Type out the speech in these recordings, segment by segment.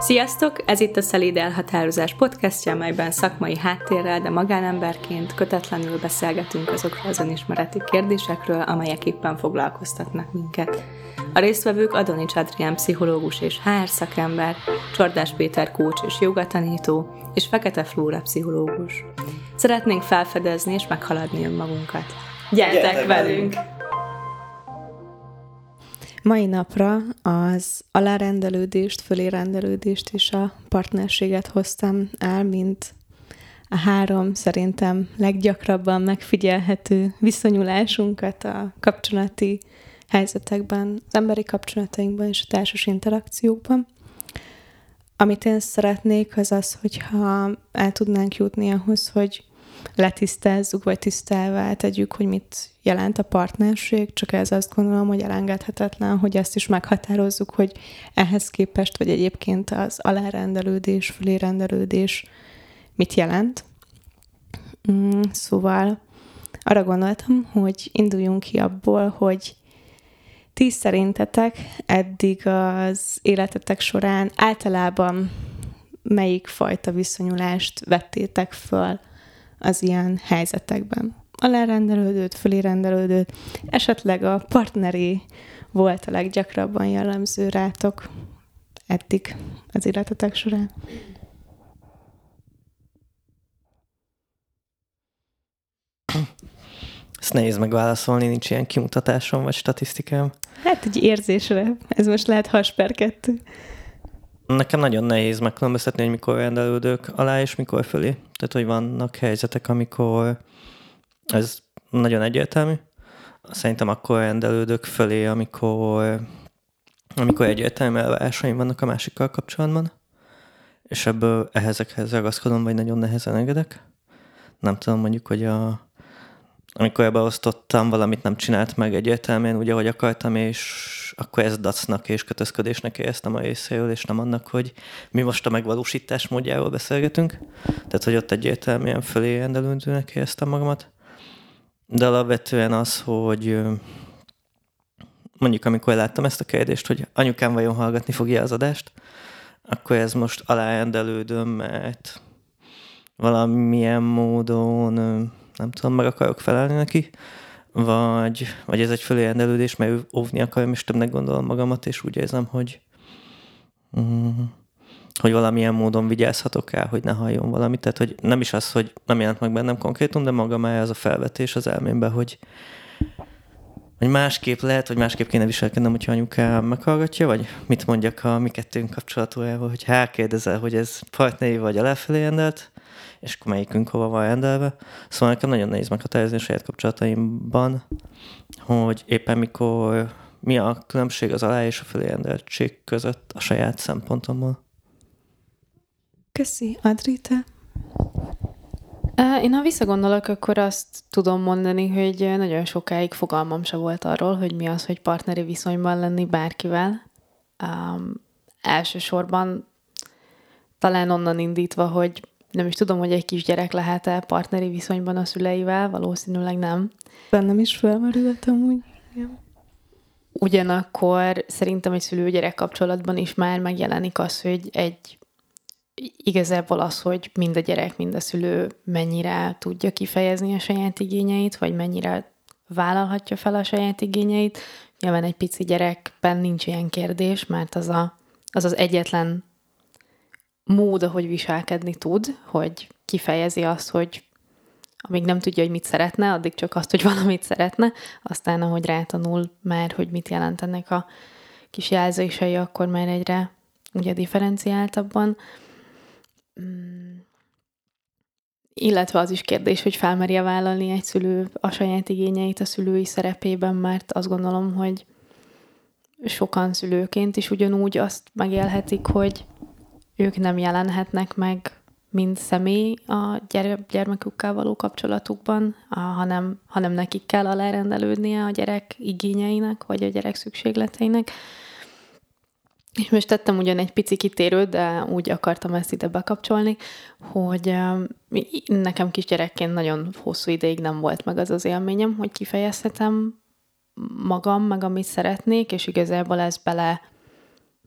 Sziasztok! Ez itt a Szelíd Elhatározás podcastja, amelyben szakmai háttérrel, de magánemberként kötetlenül beszélgetünk azokról az önismereti kérdésekről, amelyek éppen foglalkoztatnak minket. A résztvevők Adonics Adrián pszichológus és HR szakember, Csordás Péter kócs és jogatanító, és Fekete Flóra pszichológus. Szeretnénk felfedezni és meghaladni önmagunkat. Gyertek, Gyertek velünk! velünk! Mai napra az alárendelődést, fölérendelődést és a partnerséget hoztam el, mint a három szerintem leggyakrabban megfigyelhető viszonyulásunkat a kapcsolati helyzetekben, az emberi kapcsolatainkban és a társas interakciókban. Amit én szeretnék, az az, hogyha el tudnánk jutni ahhoz, hogy letisztázzuk, vagy tisztává tegyük, hogy mit jelent a partnerség, csak ez azt gondolom, hogy elengedhetetlen, hogy ezt is meghatározzuk, hogy ehhez képest, vagy egyébként az alárendelődés, fölérendelődés mit jelent. Mm, szóval arra gondoltam, hogy induljunk ki abból, hogy ti szerintetek eddig az életetek során általában melyik fajta viszonyulást vettétek föl az ilyen helyzetekben. Alárendelődött, fölérendelődött, esetleg a partneri volt a leggyakrabban jellemző rátok eddig az életetek során. Ezt nehéz megválaszolni, nincs ilyen kimutatásom vagy statisztikám. Hát egy érzésre. Ez most lehet hasper kettő. Nekem nagyon nehéz megkülönböztetni, hogy mikor rendelődök alá, és mikor fölé. Tehát, hogy vannak helyzetek, amikor ez nagyon egyértelmű. Szerintem akkor rendelődök fölé, amikor, amikor egyértelmű elvárásaim vannak a másikkal kapcsolatban, és ebből ehhezekhez ragaszkodom, vagy nagyon nehezen engedek. Nem tudom, mondjuk, hogy a, amikor beosztottam, valamit nem csinált meg egyértelműen úgy, ahogy akartam, és akkor ez dacnak és kötözködésnek éreztem a részéről, és nem annak, hogy mi most a megvalósítás módjáról beszélgetünk. Tehát, hogy ott egyértelműen fölé rendelődőnek éreztem magamat. De alapvetően az, hogy mondjuk amikor láttam ezt a kérdést, hogy anyukám vajon hallgatni fogja az adást, akkor ez most alárendelődöm, mert valamilyen módon nem tudom, meg akarok felelni neki, vagy, vagy ez egy fölérendelődés, mert ő óvni akarom, és többnek gondolom magamat, és úgy érzem, hogy mm, hogy valamilyen módon vigyázhatok el, hogy ne halljon valamit. Tehát, hogy nem is az, hogy nem jelent meg bennem konkrétum, de maga már az a felvetés az elmémben, hogy, hogy másképp lehet, hogy másképp kéne viselkednem, hogyha anyukám meghallgatja, vagy mit mondjak a mi kettőnk kapcsolatójával, hogy hát kérdezel, hogy ez partneri vagy aláfelé rendelt, és akkor melyikünk hova van rendelve. Szóval nekem nagyon nehéz meghatározni a saját kapcsolataimban, hogy éppen mikor mi a különbség az alá és a felé rendeltség között a saját szempontomból. Köszi. Adrita? Én ha visszagondolok, akkor azt tudom mondani, hogy nagyon sokáig fogalmam se volt arról, hogy mi az, hogy partneri viszonyban lenni bárkivel. Um, elsősorban talán onnan indítva, hogy nem is tudom, hogy egy kisgyerek lehet-e partneri viszonyban a szüleivel, valószínűleg nem. Bennem is felmerültem úgy. Igen. Ugyanakkor szerintem egy szülő-gyerek kapcsolatban is már megjelenik az, hogy egy igazából az, hogy mind a gyerek, mind a szülő mennyire tudja kifejezni a saját igényeit, vagy mennyire vállalhatja fel a saját igényeit. Nyilván egy pici gyerekben nincs ilyen kérdés, mert az a, az, az egyetlen mód, ahogy viselkedni tud, hogy kifejezi azt, hogy amíg nem tudja, hogy mit szeretne, addig csak azt, hogy valamit szeretne, aztán ahogy rátanul már, hogy mit jelent ennek a kis jelzései, akkor már egyre ugye differenciáltabban. Mm. Illetve az is kérdés, hogy felmerje vállalni egy szülő a saját igényeit a szülői szerepében, mert azt gondolom, hogy sokan szülőként is ugyanúgy azt megélhetik, hogy ők nem jelenhetnek meg, mint személy a gyermekükkel való kapcsolatukban, hanem, hanem nekik kell alárendelődnie a gyerek igényeinek, vagy a gyerek szükségleteinek. És most tettem ugyan egy pici kitérőt, de úgy akartam ezt ide bekapcsolni, hogy nekem kisgyerekként nagyon hosszú ideig nem volt meg az az élményem, hogy kifejezhetem magam, meg amit szeretnék, és igazából ez bele,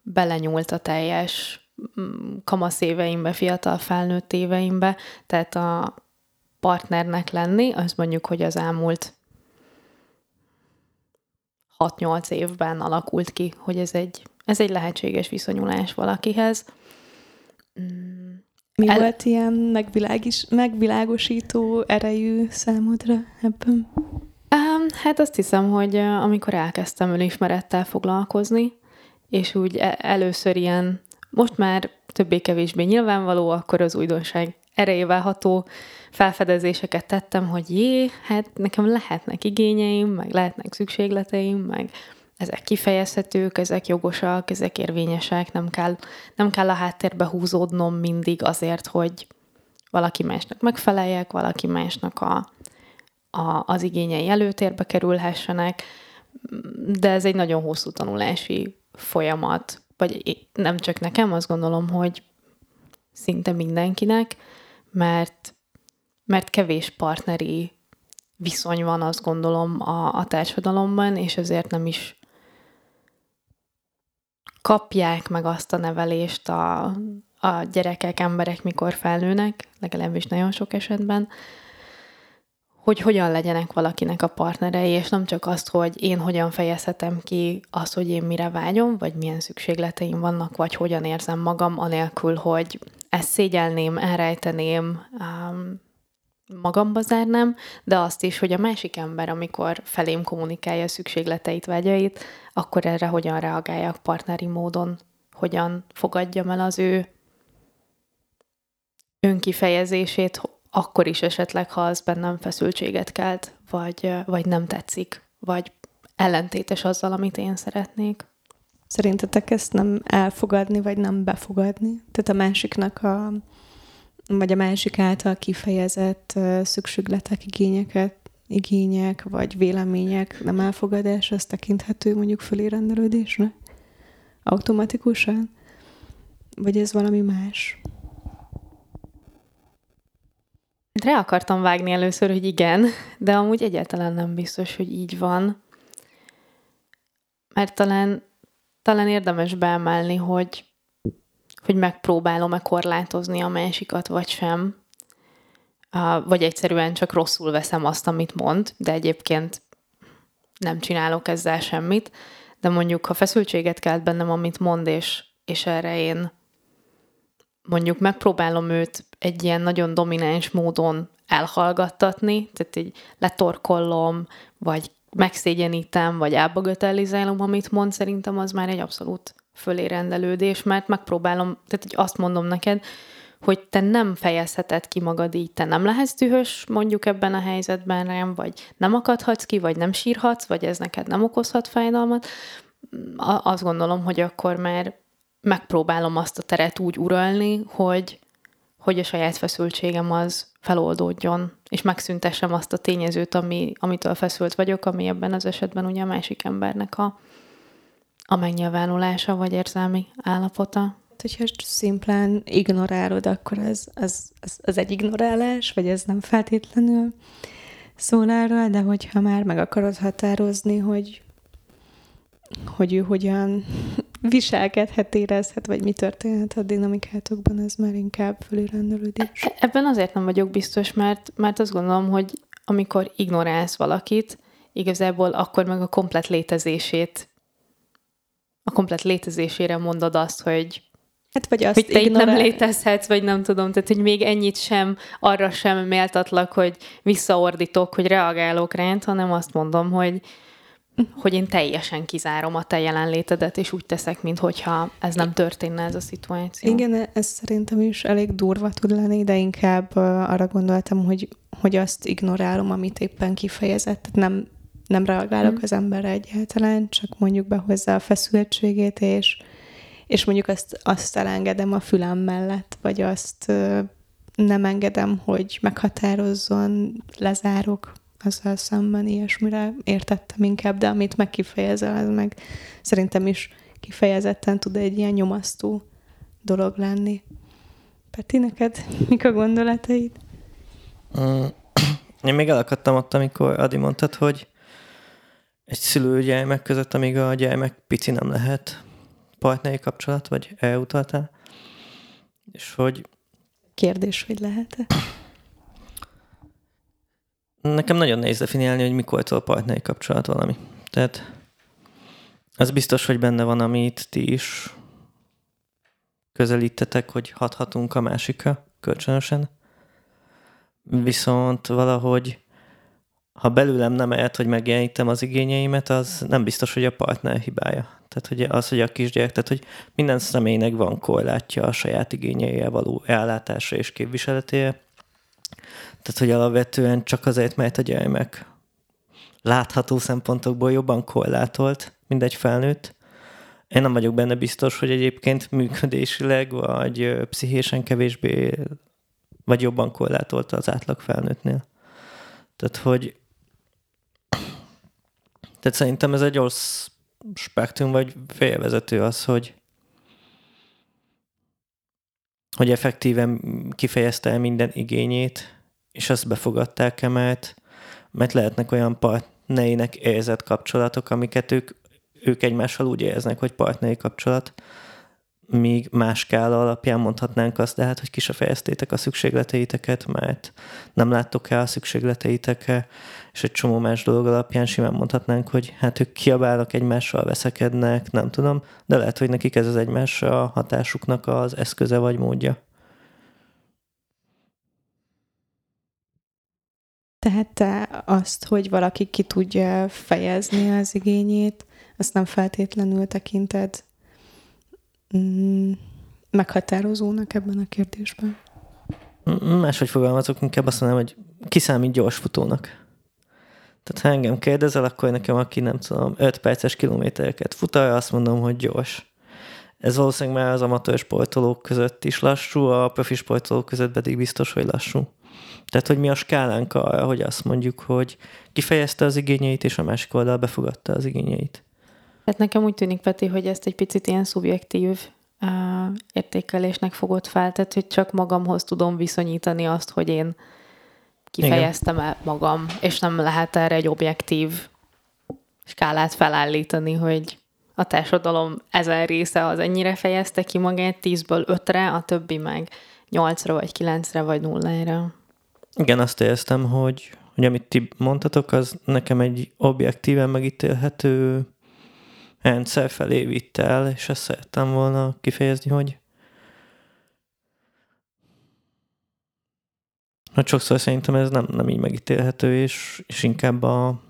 belenyúlt a teljes kamasz éveimbe, fiatal felnőtt éveimbe, tehát a partnernek lenni, az mondjuk, hogy az elmúlt 6-8 évben alakult ki, hogy ez egy, ez egy lehetséges viszonyulás valakihez. Mi El... volt ilyen megvilágis, megvilágosító erejű számodra ebben? Um, hát azt hiszem, hogy amikor elkezdtem önismerettel foglalkozni, és úgy e- először ilyen, most már többé-kevésbé nyilvánvaló, akkor az újdonság erejével ható felfedezéseket tettem, hogy jé, hát nekem lehetnek igényeim, meg lehetnek szükségleteim, meg ezek kifejezhetők, ezek jogosak, ezek érvényesek, nem kell, nem kell a háttérbe húzódnom mindig azért, hogy valaki másnak megfeleljek, valaki másnak a, a, az igényei előtérbe kerülhessenek, de ez egy nagyon hosszú tanulási folyamat, vagy nem csak nekem, azt gondolom, hogy szinte mindenkinek, mert, mert kevés partneri viszony van, azt gondolom, a, a társadalomban, és ezért nem is kapják meg azt a nevelést a, a gyerekek, emberek, mikor felnőnek, legalábbis nagyon sok esetben, hogy hogyan legyenek valakinek a partnerei, és nem csak azt, hogy én hogyan fejezhetem ki azt, hogy én mire vágyom, vagy milyen szükségleteim vannak, vagy hogyan érzem magam, anélkül, hogy ezt szégyelném, elrejteném, um, magamba zárnám, de azt is, hogy a másik ember, amikor felém kommunikálja a szükségleteit, vágyait, akkor erre hogyan reagáljak partneri módon, hogyan fogadjam el az ő önkifejezését, akkor is esetleg, ha az bennem feszültséget kelt, vagy, vagy nem tetszik, vagy ellentétes azzal, amit én szeretnék. Szerintetek ezt nem elfogadni, vagy nem befogadni? Tehát a másiknak a, vagy a másik által kifejezett szükségletek, igényeket, igények, vagy vélemények nem elfogadás, az tekinthető mondjuk fölérendelődésnek? Automatikusan? Vagy ez valami más? Rá akartam vágni először, hogy igen, de amúgy egyáltalán nem biztos, hogy így van. Mert talán, talán érdemes beemelni, hogy, hogy megpróbálom-e korlátozni a másikat, vagy sem. Vagy egyszerűen csak rosszul veszem azt, amit mond, de egyébként nem csinálok ezzel semmit. De mondjuk, ha feszültséget kelt bennem, amit mond, és, és erre én mondjuk megpróbálom őt egy ilyen nagyon domináns módon elhallgattatni, tehát így letorkollom, vagy megszégyenítem, vagy elbagatelizálom, amit mond, szerintem az már egy abszolút fölérendelődés, mert megpróbálom, tehát így azt mondom neked, hogy te nem fejezheted ki magad így, te nem lehetsz dühös mondjuk ebben a helyzetben rám, vagy nem akadhatsz ki, vagy nem sírhatsz, vagy ez neked nem okozhat fájdalmat, azt gondolom, hogy akkor már megpróbálom azt a teret úgy uralni, hogy, hogy a saját feszültségem az feloldódjon, és megszüntessem azt a tényezőt, ami, amitől feszült vagyok, ami ebben az esetben ugye a másik embernek a, a megnyilvánulása, vagy érzelmi állapota. Hogyha szimplán ignorálod, akkor ez, az, az, az egy ignorálás, vagy ez nem feltétlenül szól erről, de hogyha már meg akarod határozni, hogy hogy ő hogyan viselkedhet, érezhet, vagy mi történhet a dinamikátokban, ez már inkább fölülrendelődés. E, ebben azért nem vagyok biztos, mert, mert azt gondolom, hogy amikor ignorálsz valakit, igazából akkor meg a komplet létezését, a komplet létezésére mondod azt, hogy Hát vagy azt hogy te ignorál... itt nem létezhetsz, vagy nem tudom, tehát hogy még ennyit sem, arra sem méltatlak, hogy visszaordítok, hogy reagálok ránt, hanem azt mondom, hogy hogy én teljesen kizárom a te jelenlétedet, és úgy teszek, mintha ez nem történne ez a szituáció. Igen, ez szerintem is elég durva tud lenni, de inkább arra gondoltam, hogy, hogy azt ignorálom, amit éppen kifejezett. Tehát nem, nem reagálok mm. az emberre egyáltalán, csak mondjuk be hozzá a feszültségét, és, és mondjuk azt, azt elengedem a fülem mellett, vagy azt nem engedem, hogy meghatározzon, lezárok azzal szemben ilyesmire értettem inkább, de amit megkifejezel, az meg szerintem is kifejezetten tud egy ilyen nyomasztó dolog lenni. Peti, neked mik a gondolataid? Mm, én még elakadtam ott, amikor Adi mondtad, hogy egy szülő gyermek között, amíg a gyermek pici nem lehet partneri kapcsolat, vagy elutaltál. És hogy Kérdés, hogy lehet-e? Nekem nagyon nehéz definiálni, hogy mikortól partneri kapcsolat valami. Tehát az biztos, hogy benne van, amit ti is közelítetek, hogy hathatunk a másikra kölcsönösen. Viszont valahogy, ha belőlem nem ehet, hogy megjelenítem az igényeimet, az nem biztos, hogy a partner hibája. Tehát hogy az, hogy a kisgyerek, tehát hogy minden személynek van korlátja a saját igényeivel való ellátása és képviseletére. Tehát, hogy alapvetően csak azért, mert a gyermek látható szempontokból jobban korlátolt, mint egy felnőtt. Én nem vagyok benne biztos, hogy egyébként működésileg, vagy pszichésen kevésbé, vagy jobban korlátolta az átlag felnőttnél. Tehát, hogy tehát szerintem ez egy rossz spektrum, vagy félvezető az, hogy hogy effektíven kifejezte el minden igényét, és azt befogadták-e, mert, mert lehetnek olyan partnerének érzett kapcsolatok, amiket ők, ők egymással úgy érznek, hogy partneri kapcsolat, míg más skála alapján mondhatnánk azt, de hát, hogy ki se fejeztétek a szükségleteiteket, mert nem láttok el a szükségleteitekre, és egy csomó más dolog alapján simán mondhatnánk, hogy hát ők kiabálnak egymással, veszekednek, nem tudom, de lehet, hogy nekik ez az egymásra hatásuknak az eszköze vagy módja. Tehát te azt, hogy valaki ki tudja fejezni az igényét, azt nem feltétlenül tekinted mm, meghatározónak ebben a kérdésben. M- Máshogy fogalmazok, inkább azt mondanám, hogy kiszámít gyors futónak. Tehát ha engem kérdezel, akkor nekem, aki nem tudom, 5 perces kilométereket fut, azt mondom, hogy gyors. Ez valószínűleg már az amatőr sportolók között is lassú, a profi sportolók között pedig biztos, hogy lassú. Tehát, hogy mi a skálánk arra, hogy azt mondjuk, hogy kifejezte az igényeit, és a másik oldal befogadta az igényeit. Hát nekem úgy tűnik, Peti, hogy ezt egy picit ilyen szubjektív uh, értékelésnek fogod fel, tehát hogy csak magamhoz tudom viszonyítani azt, hogy én kifejeztem el magam, és nem lehet erre egy objektív skálát felállítani, hogy a társadalom ezen része az ennyire fejezte ki magát, 10-ből 5-re, a többi meg 8-ra, vagy 9-re, vagy 0-ra. Igen, azt éreztem, hogy, hogy amit ti mondtatok, az nekem egy objektíven megítélhető rendszer felé vitt el, és ezt szerettem volna kifejezni, hogy hogy sokszor szerintem ez nem, nem így megítélhető, és, és inkább a,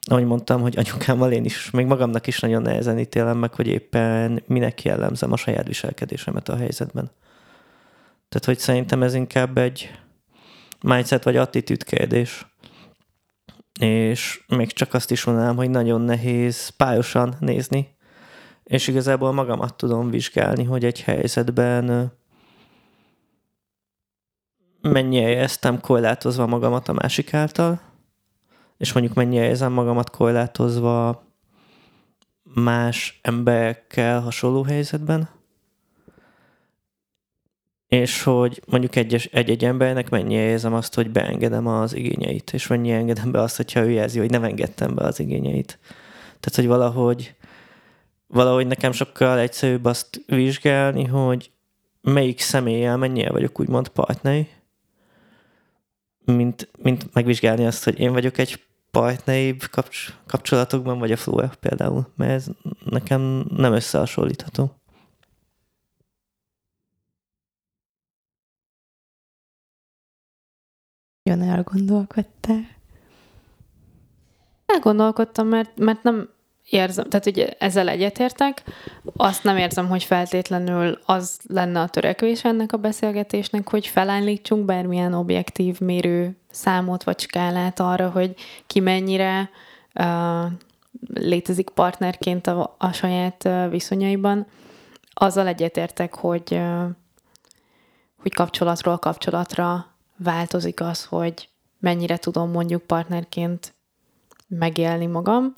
ahogy mondtam, hogy anyukámmal én is, még magamnak is nagyon nehezen ítélem meg, hogy éppen minek jellemzem a saját viselkedésemet a helyzetben. Tehát, hogy szerintem ez inkább egy mindset vagy attitűd kérdés. És még csak azt is mondanám, hogy nagyon nehéz párosan nézni, és igazából magamat tudom vizsgálni, hogy egy helyzetben mennyire éreztem korlátozva magamat a másik által, és mondjuk mennyire érzem magamat korlátozva más emberekkel hasonló helyzetben, és hogy mondjuk egyes, egy-egy embernek mennyire érzem azt, hogy beengedem az igényeit, és mennyire engedem be azt, hogyha ő jelzi, hogy nem engedtem be az igényeit. Tehát, hogy valahogy, valahogy nekem sokkal egyszerűbb azt vizsgálni, hogy melyik személlyel mennyire vagyok úgymond partneri, mint, mint megvizsgálni azt, hogy én vagyok egy partneri kapcs- kapcsolatokban, vagy a flow például, mert ez nekem nem összehasonlítható. Jön elgondolkodtál? Elgondolkodtam, mert, mert nem érzem, tehát ugye ezzel egyetértek, azt nem érzem, hogy feltétlenül az lenne a törekvés ennek a beszélgetésnek, hogy felállítsunk bármilyen objektív mérő számot vagy skálát arra, hogy ki mennyire uh, létezik partnerként a, a saját uh, viszonyaiban. Azzal egyetértek, hogy, uh, hogy kapcsolatról kapcsolatra változik az, hogy mennyire tudom mondjuk partnerként megélni magam,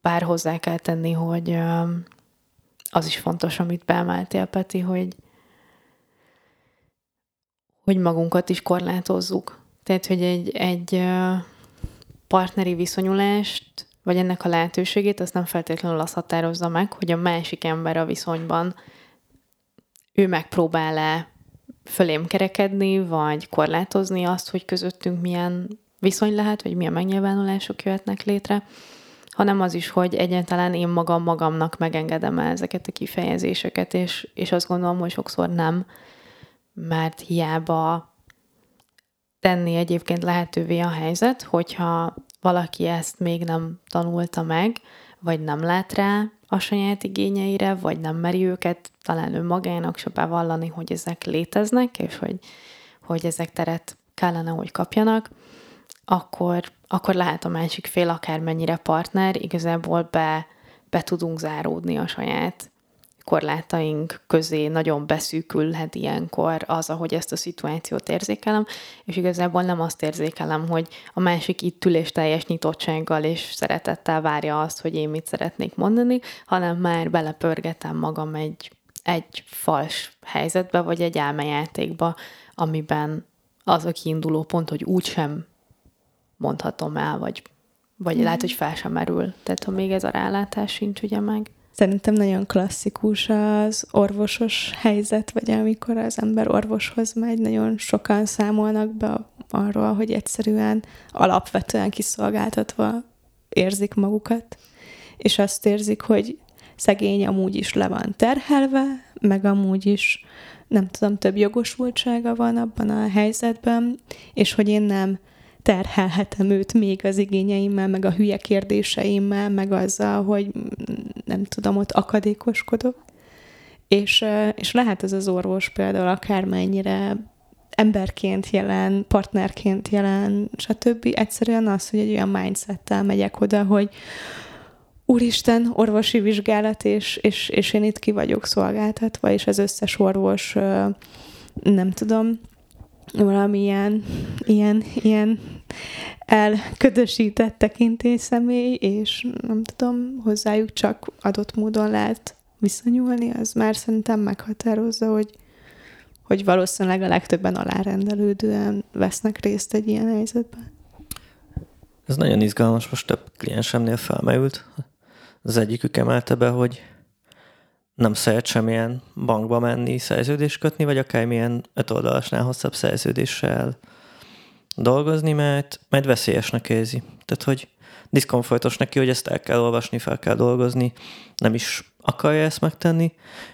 bár hozzá kell tenni, hogy az is fontos, amit beemeltél, Peti, hogy, hogy magunkat is korlátozzuk. Tehát, hogy egy, egy partneri viszonyulást, vagy ennek a lehetőségét, azt nem feltétlenül azt határozza meg, hogy a másik ember a viszonyban ő megpróbál-e fölém kerekedni, vagy korlátozni azt, hogy közöttünk milyen viszony lehet, vagy milyen megnyilvánulások jöhetnek létre, hanem az is, hogy egyáltalán én magam magamnak megengedem el ezeket a kifejezéseket, és, és azt gondolom, hogy sokszor nem, mert hiába tenni egyébként lehetővé a helyzet, hogyha valaki ezt még nem tanulta meg, vagy nem lát rá a saját igényeire, vagy nem meri őket talán önmagának se bevallani, hogy ezek léteznek, és hogy, hogy ezek teret kellene, hogy kapjanak, akkor, akkor lehet a másik fél akármennyire partner, igazából be, be tudunk záródni a saját korlátaink közé nagyon beszűkülhet ilyenkor az, ahogy ezt a szituációt érzékelem, és igazából nem azt érzékelem, hogy a másik itt ül és teljes nyitottsággal és szeretettel várja azt, hogy én mit szeretnék mondani, hanem már belepörgetem magam egy, egy fals helyzetbe, vagy egy álmejátékba, amiben az a kiinduló pont, hogy úgysem mondhatom el, vagy, vagy mm. lehet, hogy fel sem merül. Tehát ha még ez a rálátás sincs ugye meg. Szerintem nagyon klasszikus az orvosos helyzet, vagy amikor az ember orvoshoz megy, nagyon sokan számolnak be arról, hogy egyszerűen alapvetően kiszolgáltatva érzik magukat, és azt érzik, hogy szegény amúgy is le van terhelve, meg amúgy is nem tudom, több jogosultsága van abban a helyzetben, és hogy én nem terhelhetem őt még az igényeimmel, meg a hülye kérdéseimmel, meg azzal, hogy nem tudom, ott akadékoskodok. És, és lehet ez az orvos például akármennyire emberként jelen, partnerként jelen, stb. Egyszerűen az, hogy egy olyan mindsettel megyek oda, hogy úristen, orvosi vizsgálat, és, és, és én itt ki vagyok szolgáltatva, és az összes orvos, nem tudom, valamilyen ilyen, ilyen elködösített tekintély személy, és nem tudom, hozzájuk csak adott módon lehet viszonyulni, az már szerintem meghatározza, hogy, hogy valószínűleg a legtöbben alárendelődően vesznek részt egy ilyen helyzetben. Ez nagyon izgalmas, most több kliensemnél felmerült. Az egyikük emelte be, hogy nem szeret semmilyen bankba menni, szerződést kötni, vagy akármilyen öt oldalasnál hosszabb szerződéssel dolgozni, mert, mert veszélyesnek érzi. Tehát, hogy diszkomfortos neki, hogy ezt el kell olvasni, fel kell dolgozni, nem is akarja ezt megtenni.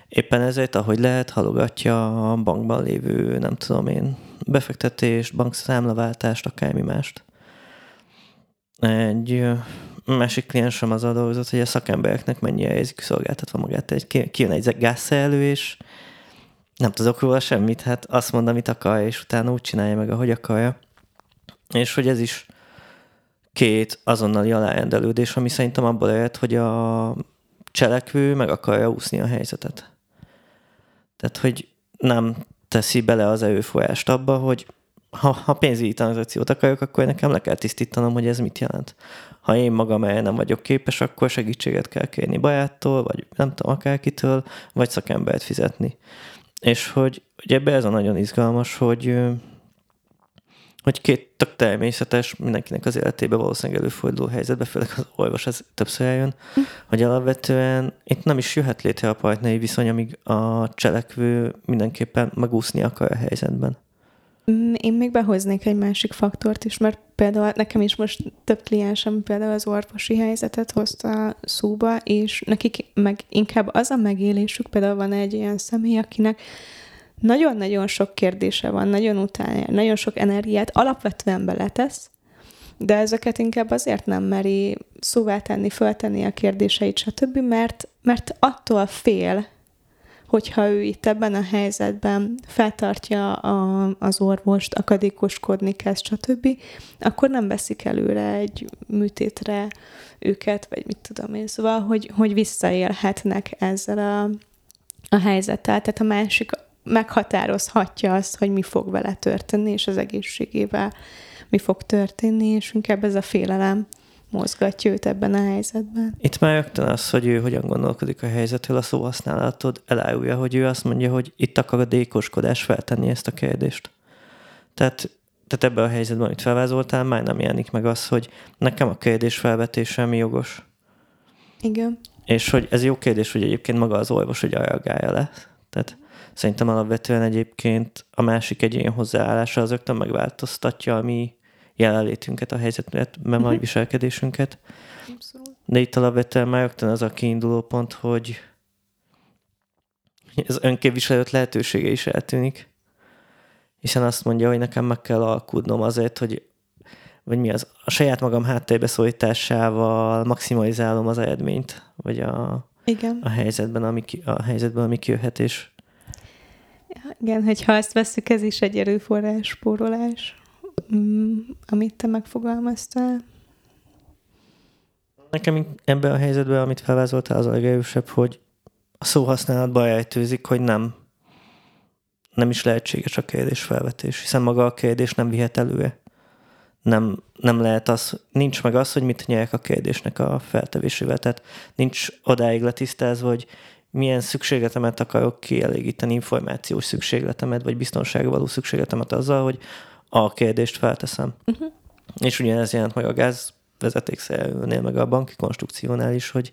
Éppen ezért, ahogy lehet, halogatja a bankban lévő, nem tudom én, befektetést, bankszámlaváltást, akármi mást. Egy másik kliensem az a dolgozott, hogy a szakembereknek mennyire érzik szolgáltatva magát. Egy, kijön egy gázszerelő, és nem tudok róla semmit, hát azt mond, amit akar, és utána úgy csinálja meg, ahogy akarja. És hogy ez is két azonnali alárendelődés, ami szerintem abból ered, hogy a cselekvő meg akarja úszni a helyzetet. Tehát, hogy nem teszi bele az erőforrást abba, hogy ha, ha pénzügyi tranzakciót akarok, akkor nekem le kell tisztítanom, hogy ez mit jelent. Ha én magam el nem vagyok képes, akkor segítséget kell kérni bajáttól, vagy nem tudom, akárkitől, vagy szakembert fizetni. És hogy, hogy ebbe ez a nagyon izgalmas, hogy, hogy két tök természetes, mindenkinek az életében valószínűleg előforduló helyzetbe, főleg az orvos ez többször eljön, hm. hogy alapvetően itt nem is jöhet létre a partneri viszony, amíg a cselekvő mindenképpen megúszni akar a helyzetben. Mm, én még behoznék egy másik faktort is, mert például nekem is most több kliensem például az orvosi helyzetet hozta szóba, és nekik meg inkább az a megélésük, például van egy olyan személy, akinek nagyon-nagyon sok kérdése van, nagyon utálja, nagyon sok energiát alapvetően beletesz, de ezeket inkább azért nem meri szóvá tenni, föltenni a kérdéseit, stb., mert, mert attól fél, hogyha ő itt ebben a helyzetben feltartja a, az orvost, akadékoskodni kezd, stb., akkor nem veszik előre egy műtétre őket, vagy mit tudom én, szóval, hogy, hogy visszaélhetnek ezzel a, a helyzettel. Tehát a másik meghatározhatja azt, hogy mi fog vele történni, és az egészségével mi fog történni, és inkább ez a félelem mozgatja őt ebben a helyzetben. Itt már rögtön az, hogy ő hogyan gondolkodik a helyzetről, a szóhasználatod elárulja, hogy ő azt mondja, hogy itt akar a dékoskodás feltenni ezt a kérdést. Tehát, tehát ebben a helyzetben, amit felvázoltál, már nem jelenik meg az, hogy nekem a kérdés felvetése mi jogos. Igen. És hogy ez jó kérdés, hogy egyébként maga az orvos, hogy reagálja le. Tehát Szerintem alapvetően egyébként a másik egyén hozzáállása az rögtön megváltoztatja a mi jelenlétünket, a helyzetben, vagy uh-huh. viselkedésünket. Abszolút. De itt alapvetően már rögtön az a kiinduló pont, hogy az önképviselőt lehetősége is eltűnik. Hiszen azt mondja, hogy nekem meg kell alkudnom azért, hogy vagy mi az, a saját magam szólításával maximalizálom az eredményt, vagy a, Igen. a helyzetben, ami, a helyzetben, ami kijöhet, és igen, hogyha ezt veszük, ez is egy erőforrás spórolás, amit te megfogalmaztál. Nekem ebben a helyzetben, amit felvázoltál, az a legerősebb, hogy a szóhasználatban elejtőzik, hogy nem, nem is lehetséges a kérdés felvetés, hiszen maga a kérdés nem vihet előre. Nem, nem lehet az, nincs meg az, hogy mit nyerek a kérdésnek a feltevésével. Tehát nincs odáig letisztázva, hogy milyen szükségletemet akarok kielégíteni, információs szükségletemet, vagy biztonságra való szükségletemet azzal, hogy a kérdést felteszem. Uh-huh. És ugyanez jelent meg a gáz vezetékszerűnél, meg a banki konstrukciónál is, hogy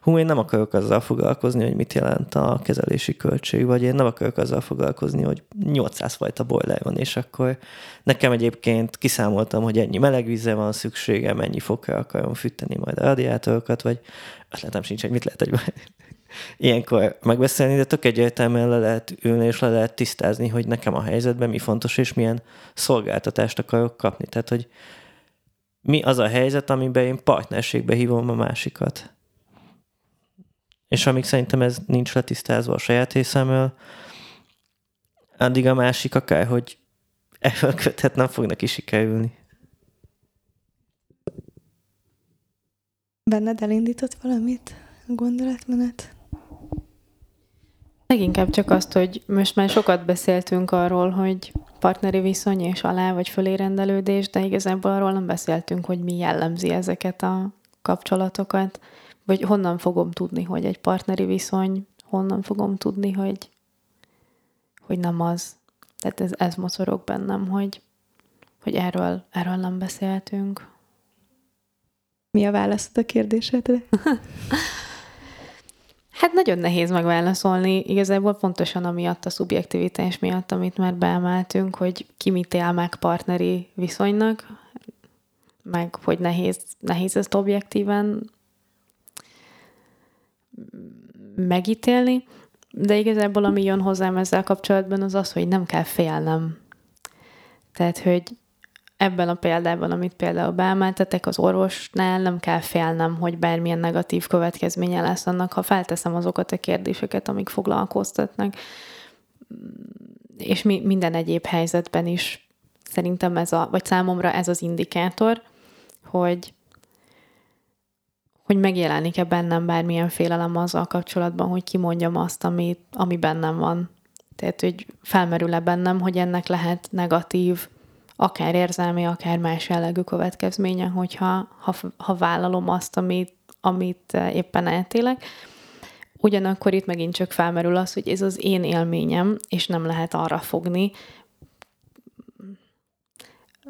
hú, én nem akarok azzal foglalkozni, hogy mit jelent a kezelési költség, vagy én nem akarok azzal foglalkozni, hogy 800 fajta boiler van, és akkor nekem egyébként kiszámoltam, hogy ennyi meleg vízre van szükségem, ennyi fokra akarom fűteni majd a radiátorokat, vagy ötletem sincs, hogy mit lehet egy ilyenkor megbeszélni, de tök egyértelműen le lehet ülni, és le lehet tisztázni, hogy nekem a helyzetben mi fontos, és milyen szolgáltatást akarok kapni. Tehát, hogy mi az a helyzet, amiben én partnerségbe hívom a másikat. És amíg szerintem ez nincs letisztázva a saját részemről, addig a másik akár, hogy ebből köthet nem fog neki sikerülni. Benned elindított valamit gondolatmenet? Leginkább csak azt, hogy most már sokat beszéltünk arról, hogy partneri viszony és alá vagy fölérendelődés, de igazából arról nem beszéltünk, hogy mi jellemzi ezeket a kapcsolatokat, vagy honnan fogom tudni, hogy egy partneri viszony, honnan fogom tudni, hogy, hogy nem az. Tehát ez, ez mocorog bennem, hogy, hogy erről, erről nem beszéltünk. Mi a válaszod a kérdésedre? Hát nagyon nehéz megválaszolni, igazából pontosan amiatt a szubjektivitás miatt, amit már beemeltünk, hogy ki mit él meg partneri viszonynak, meg hogy nehéz, nehéz ezt objektíven megítélni, de igazából ami jön hozzám ezzel kapcsolatban az az, hogy nem kell félnem. Tehát, hogy ebben a példában, amit például beemeltetek, az orvosnál nem kell félnem, hogy bármilyen negatív következménye lesz annak, ha felteszem azokat a kérdéseket, amik foglalkoztatnak. És mi, minden egyéb helyzetben is szerintem ez a, vagy számomra ez az indikátor, hogy hogy megjelenik-e bennem bármilyen félelem azzal kapcsolatban, hogy kimondjam azt, ami, ami bennem van. Tehát, hogy felmerül-e bennem, hogy ennek lehet negatív akár érzelmi, akár más jellegű következménye, hogyha ha, ha vállalom azt, amit, amit eh, éppen eltélek. Ugyanakkor itt megint csak felmerül az, hogy ez az én élményem, és nem lehet arra fogni.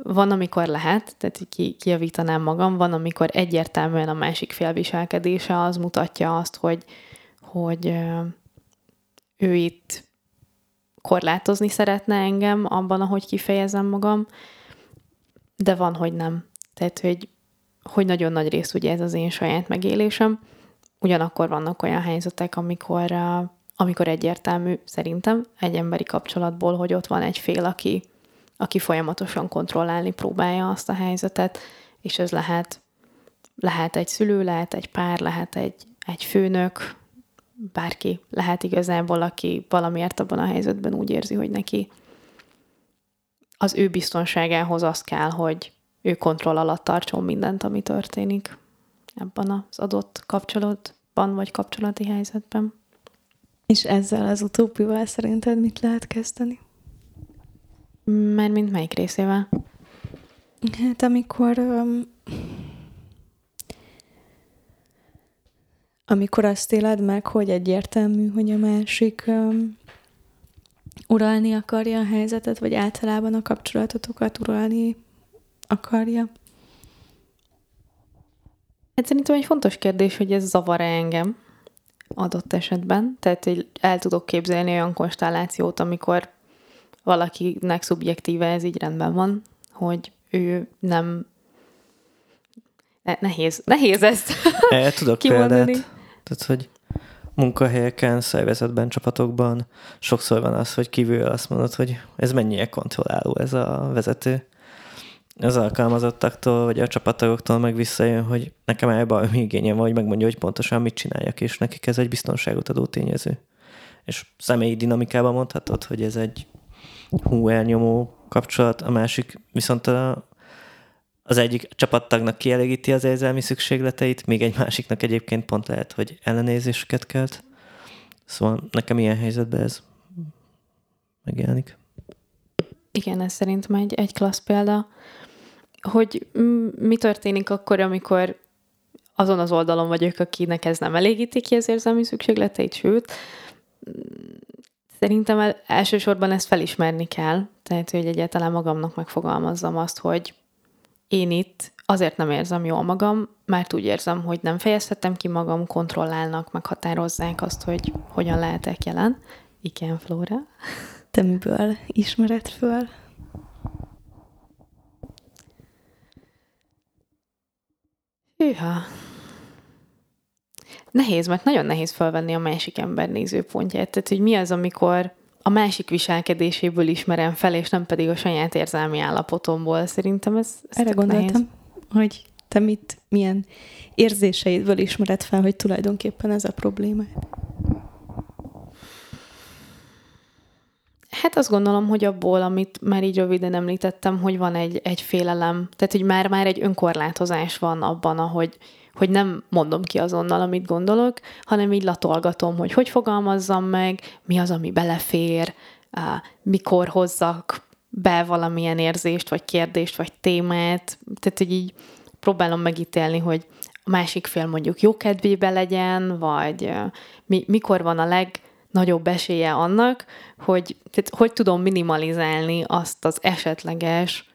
Van, amikor lehet, tehát ki, kijavítanám magam, van, amikor egyértelműen a másik fél viselkedése az mutatja azt, hogy, hogy eh, ő itt korlátozni szeretne engem abban, ahogy kifejezem magam, de van, hogy nem. Tehát, hogy, hogy nagyon nagy rész ugye ez az én saját megélésem. Ugyanakkor vannak olyan helyzetek, amikor, amikor egyértelmű szerintem egy emberi kapcsolatból, hogy ott van egy fél, aki, aki folyamatosan kontrollálni próbálja azt a helyzetet, és ez lehet, lehet egy szülő, lehet egy pár, lehet egy, egy főnök, bárki lehet igazából, aki valamiért abban a helyzetben úgy érzi, hogy neki az ő biztonságához az kell, hogy ő kontroll alatt tartson mindent, ami történik ebben az adott kapcsolatban vagy kapcsolati helyzetben. És ezzel az utópival szerinted mit lehet kezdeni? Mert mint melyik részével? Hát amikor um, amikor azt éled meg, hogy egyértelmű, hogy a másik um, uralni akarja a helyzetet, vagy általában a kapcsolatotokat uralni akarja? Hát szerintem egy fontos kérdés, hogy ez zavar-e engem. adott esetben. Tehát hogy el tudok képzelni olyan konstellációt, amikor valakinek szubjektíve ez így rendben van, hogy ő nem nehéz, nehéz ezt El tudok kimondani. példát. Tehát, hogy munkahelyeken, szervezetben, csapatokban sokszor van az, hogy kívül azt mondod, hogy ez mennyire kontrolláló ez a vezető. Az alkalmazottaktól, vagy a csapatoktól meg visszajön, hogy nekem erre valami igényem van, hogy megmondja, hogy pontosan mit csináljak, és nekik ez egy biztonságot adó tényező. És személyi dinamikában mondhatod, hogy ez egy hú elnyomó kapcsolat, a másik viszont a, az egyik csapattagnak kielégíti az érzelmi szükségleteit, még egy másiknak egyébként pont lehet, hogy ellenézéseket kelt. Szóval nekem ilyen helyzetben ez megjelenik. Igen, ez szerintem egy, egy klassz példa, hogy mi történik akkor, amikor azon az oldalon vagyok, akinek ez nem elégíti ki az érzelmi szükségleteit, sőt, szerintem elsősorban ezt felismerni kell, tehát, hogy egyáltalán magamnak megfogalmazzam azt, hogy én itt azért nem érzem jól magam, mert úgy érzem, hogy nem fejezhetem ki magam, kontrollálnak, meghatározzák azt, hogy hogyan lehetek jelen. Igen, Flóra. Te miből ismered föl? Hűha. Nehéz, mert nagyon nehéz felvenni a másik ember nézőpontját. Tehát, hogy mi az, amikor a másik viselkedéséből ismerem fel, és nem pedig a saját érzelmi állapotomból. Szerintem ez, ez Erre gondoltam, nehéz. hogy te mit, milyen érzéseidből ismered fel, hogy tulajdonképpen ez a probléma. Hát azt gondolom, hogy abból, amit már így röviden említettem, hogy van egy, egy félelem, tehát hogy már-már egy önkorlátozás van abban, ahogy, hogy nem mondom ki azonnal, amit gondolok, hanem így latolgatom, hogy hogy fogalmazzam meg, mi az, ami belefér, mikor hozzak be valamilyen érzést, vagy kérdést, vagy témát. Tehát, hogy így próbálom megítélni, hogy a másik fél mondjuk jó kedvébe legyen, vagy mi, mikor van a legnagyobb esélye annak, hogy tehát, hogy tudom minimalizálni azt az esetleges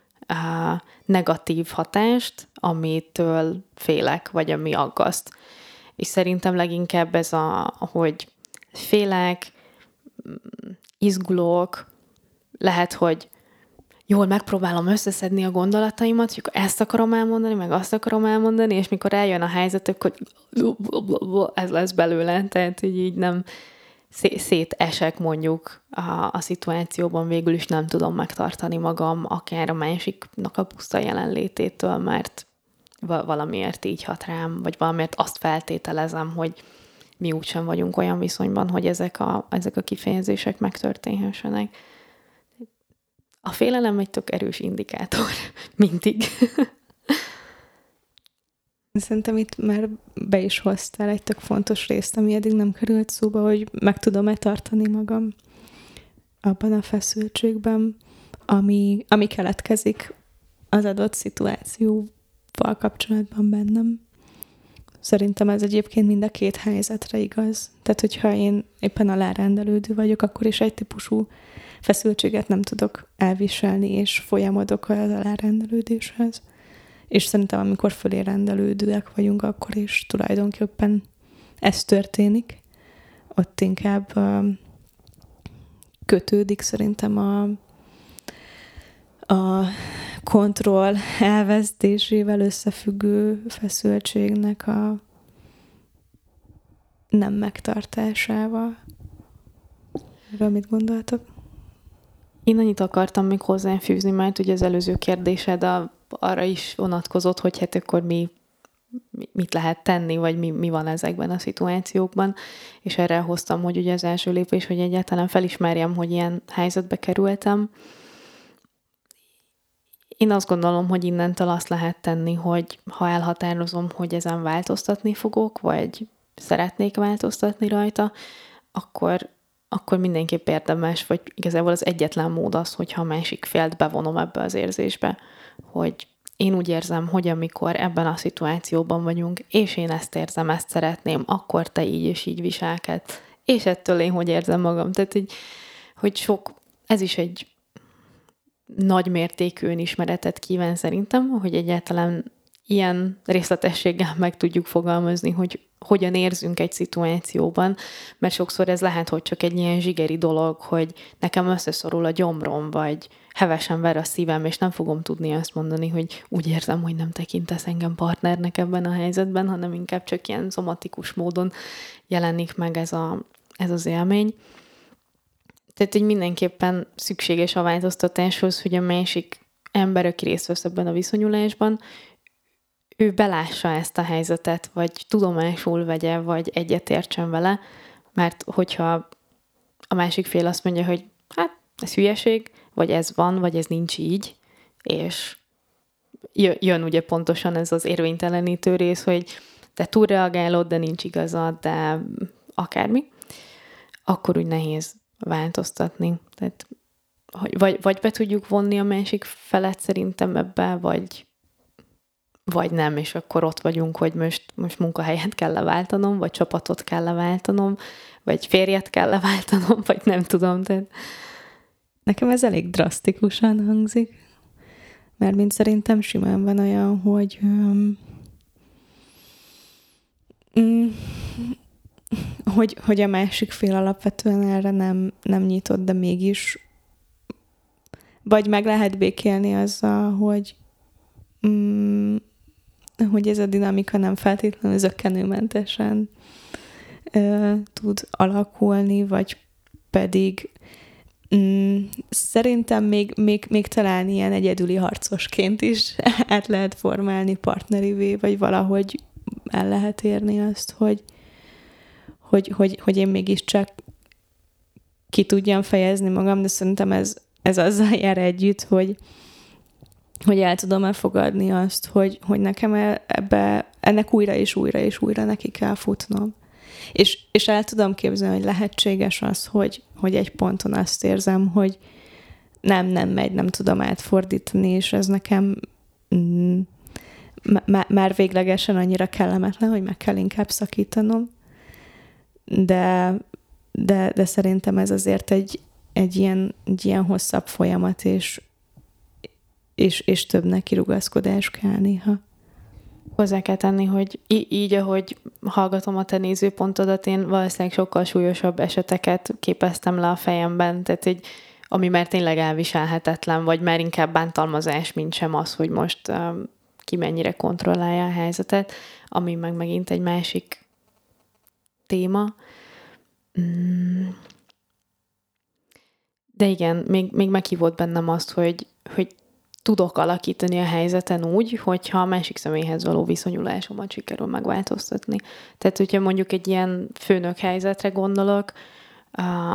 negatív hatást, amitől félek, vagy ami aggaszt. És szerintem leginkább ez a, hogy félek, izgulok, lehet, hogy jól megpróbálom összeszedni a gondolataimat, hogy ezt akarom elmondani, meg azt akarom elmondani, és mikor eljön a helyzet, akkor ez lesz belőle, tehát hogy így nem, szétesek mondjuk a, a szituációban, végül is nem tudom megtartani magam, akár a másiknak a puszta jelenlététől, mert valamiért így hat rám, vagy valamiért azt feltételezem, hogy mi úgysem vagyunk olyan viszonyban, hogy ezek a, ezek a kifejezések megtörténhessenek. A félelem egy tök erős indikátor, mindig. Szerintem itt már be is hoztál egy tök fontos részt, ami eddig nem került szóba, hogy meg tudom-e tartani magam abban a feszültségben, ami, ami keletkezik az adott szituációval kapcsolatban bennem. Szerintem ez egyébként mind a két helyzetre igaz. Tehát, hogyha én éppen alárendelődő vagyok, akkor is egy típusú feszültséget nem tudok elviselni, és folyamodok az alárendelődéshez. És szerintem, amikor fölé rendelődőek vagyunk, akkor is tulajdonképpen ez történik. Ott inkább kötődik szerintem a, a kontroll elvesztésével összefüggő feszültségnek a nem megtartásával. Erről mit gondoltok? Én annyit akartam még hozzáfűzni, mert ugye az előző kérdésed a arra is vonatkozott, hogy hát akkor mi mit lehet tenni, vagy mi, mi van ezekben a szituációkban, és erre hoztam, hogy ugye az első lépés, hogy egyáltalán felismerjem, hogy ilyen helyzetbe kerültem. Én azt gondolom, hogy innentől azt lehet tenni, hogy ha elhatározom, hogy ezen változtatni fogok, vagy szeretnék változtatni rajta, akkor, akkor mindenképp érdemes, vagy igazából az egyetlen mód az, hogyha a másik félt bevonom ebbe az érzésbe hogy én úgy érzem, hogy amikor ebben a szituációban vagyunk, és én ezt érzem, ezt szeretném, akkor te így és így viselkedsz. És ettől én hogy érzem magam. Tehát, hogy, hogy sok, ez is egy nagy mértékű ismeretet kíván szerintem, hogy egyáltalán ilyen részletességgel meg tudjuk fogalmazni, hogy hogyan érzünk egy szituációban, mert sokszor ez lehet, hogy csak egy ilyen zsigeri dolog, hogy nekem összeszorul a gyomrom, vagy hevesen ver a szívem, és nem fogom tudni azt mondani, hogy úgy érzem, hogy nem tekintesz engem partnernek ebben a helyzetben, hanem inkább csak ilyen szomatikus módon jelenik meg ez, a, ez az élmény. Tehát, hogy mindenképpen szükséges a változtatáshoz, hogy a másik ember, aki részt vesz ebben a viszonyulásban, ő belássa ezt a helyzetet, vagy tudomásul vegye, vagy egyetértsen vele, mert hogyha a másik fél azt mondja, hogy hát ez hülyeség, vagy ez van, vagy ez nincs így, és jön ugye pontosan ez az érvénytelenítő rész, hogy te túlreagálod, de nincs igazad, de akármi, akkor úgy nehéz változtatni. Tehát, vagy, vagy be tudjuk vonni a másik felet szerintem ebbe, vagy, vagy nem, és akkor ott vagyunk, hogy most, most munkahelyet kell leváltanom, vagy csapatot kell leváltanom, vagy férjet kell leváltanom, vagy nem tudom. Tehát... Nekem ez elég drasztikusan hangzik, mert mint szerintem simán van olyan, hogy um, hogy, hogy a másik fél alapvetően erre nem, nem nyitott, de mégis. Vagy meg lehet békélni azzal, hogy mm, hogy ez a dinamika nem feltétlenül zöggenőmentesen ö, tud alakulni, vagy pedig mm, szerintem még, még, még talán ilyen egyedüli harcosként is át lehet formálni partnerivé, vagy valahogy el lehet érni azt, hogy, hogy, hogy, hogy én mégiscsak ki tudjam fejezni magam, de szerintem ez, ez azzal jár együtt, hogy, hogy el tudom elfogadni azt, hogy, hogy nekem e, ebbe, ennek újra és újra és újra neki kell futnom. És, és el tudom képzelni, hogy lehetséges az, hogy, hogy egy ponton azt érzem, hogy nem, nem megy, nem tudom átfordítani, és ez nekem mm, már véglegesen annyira kellemetlen, hogy meg kell inkább szakítanom. De, de, de szerintem ez azért egy, egy, ilyen, egy ilyen hosszabb folyamat, és, és, és több kirugaszkodás kell néha. Hozzá kell tenni, hogy így, ahogy hallgatom a te nézőpontodat, én valószínűleg sokkal súlyosabb eseteket képeztem le a fejemben, tehát egy, ami már tényleg elviselhetetlen, vagy már inkább bántalmazás, mint sem az, hogy most ki mennyire kontrollálja a helyzetet, ami meg megint egy másik téma. Mm. De igen, még, még meghívott bennem azt, hogy, hogy tudok alakítani a helyzeten úgy, hogyha a másik személyhez való viszonyulásomat sikerül megváltoztatni. Tehát, hogyha mondjuk egy ilyen főnök helyzetre gondolok,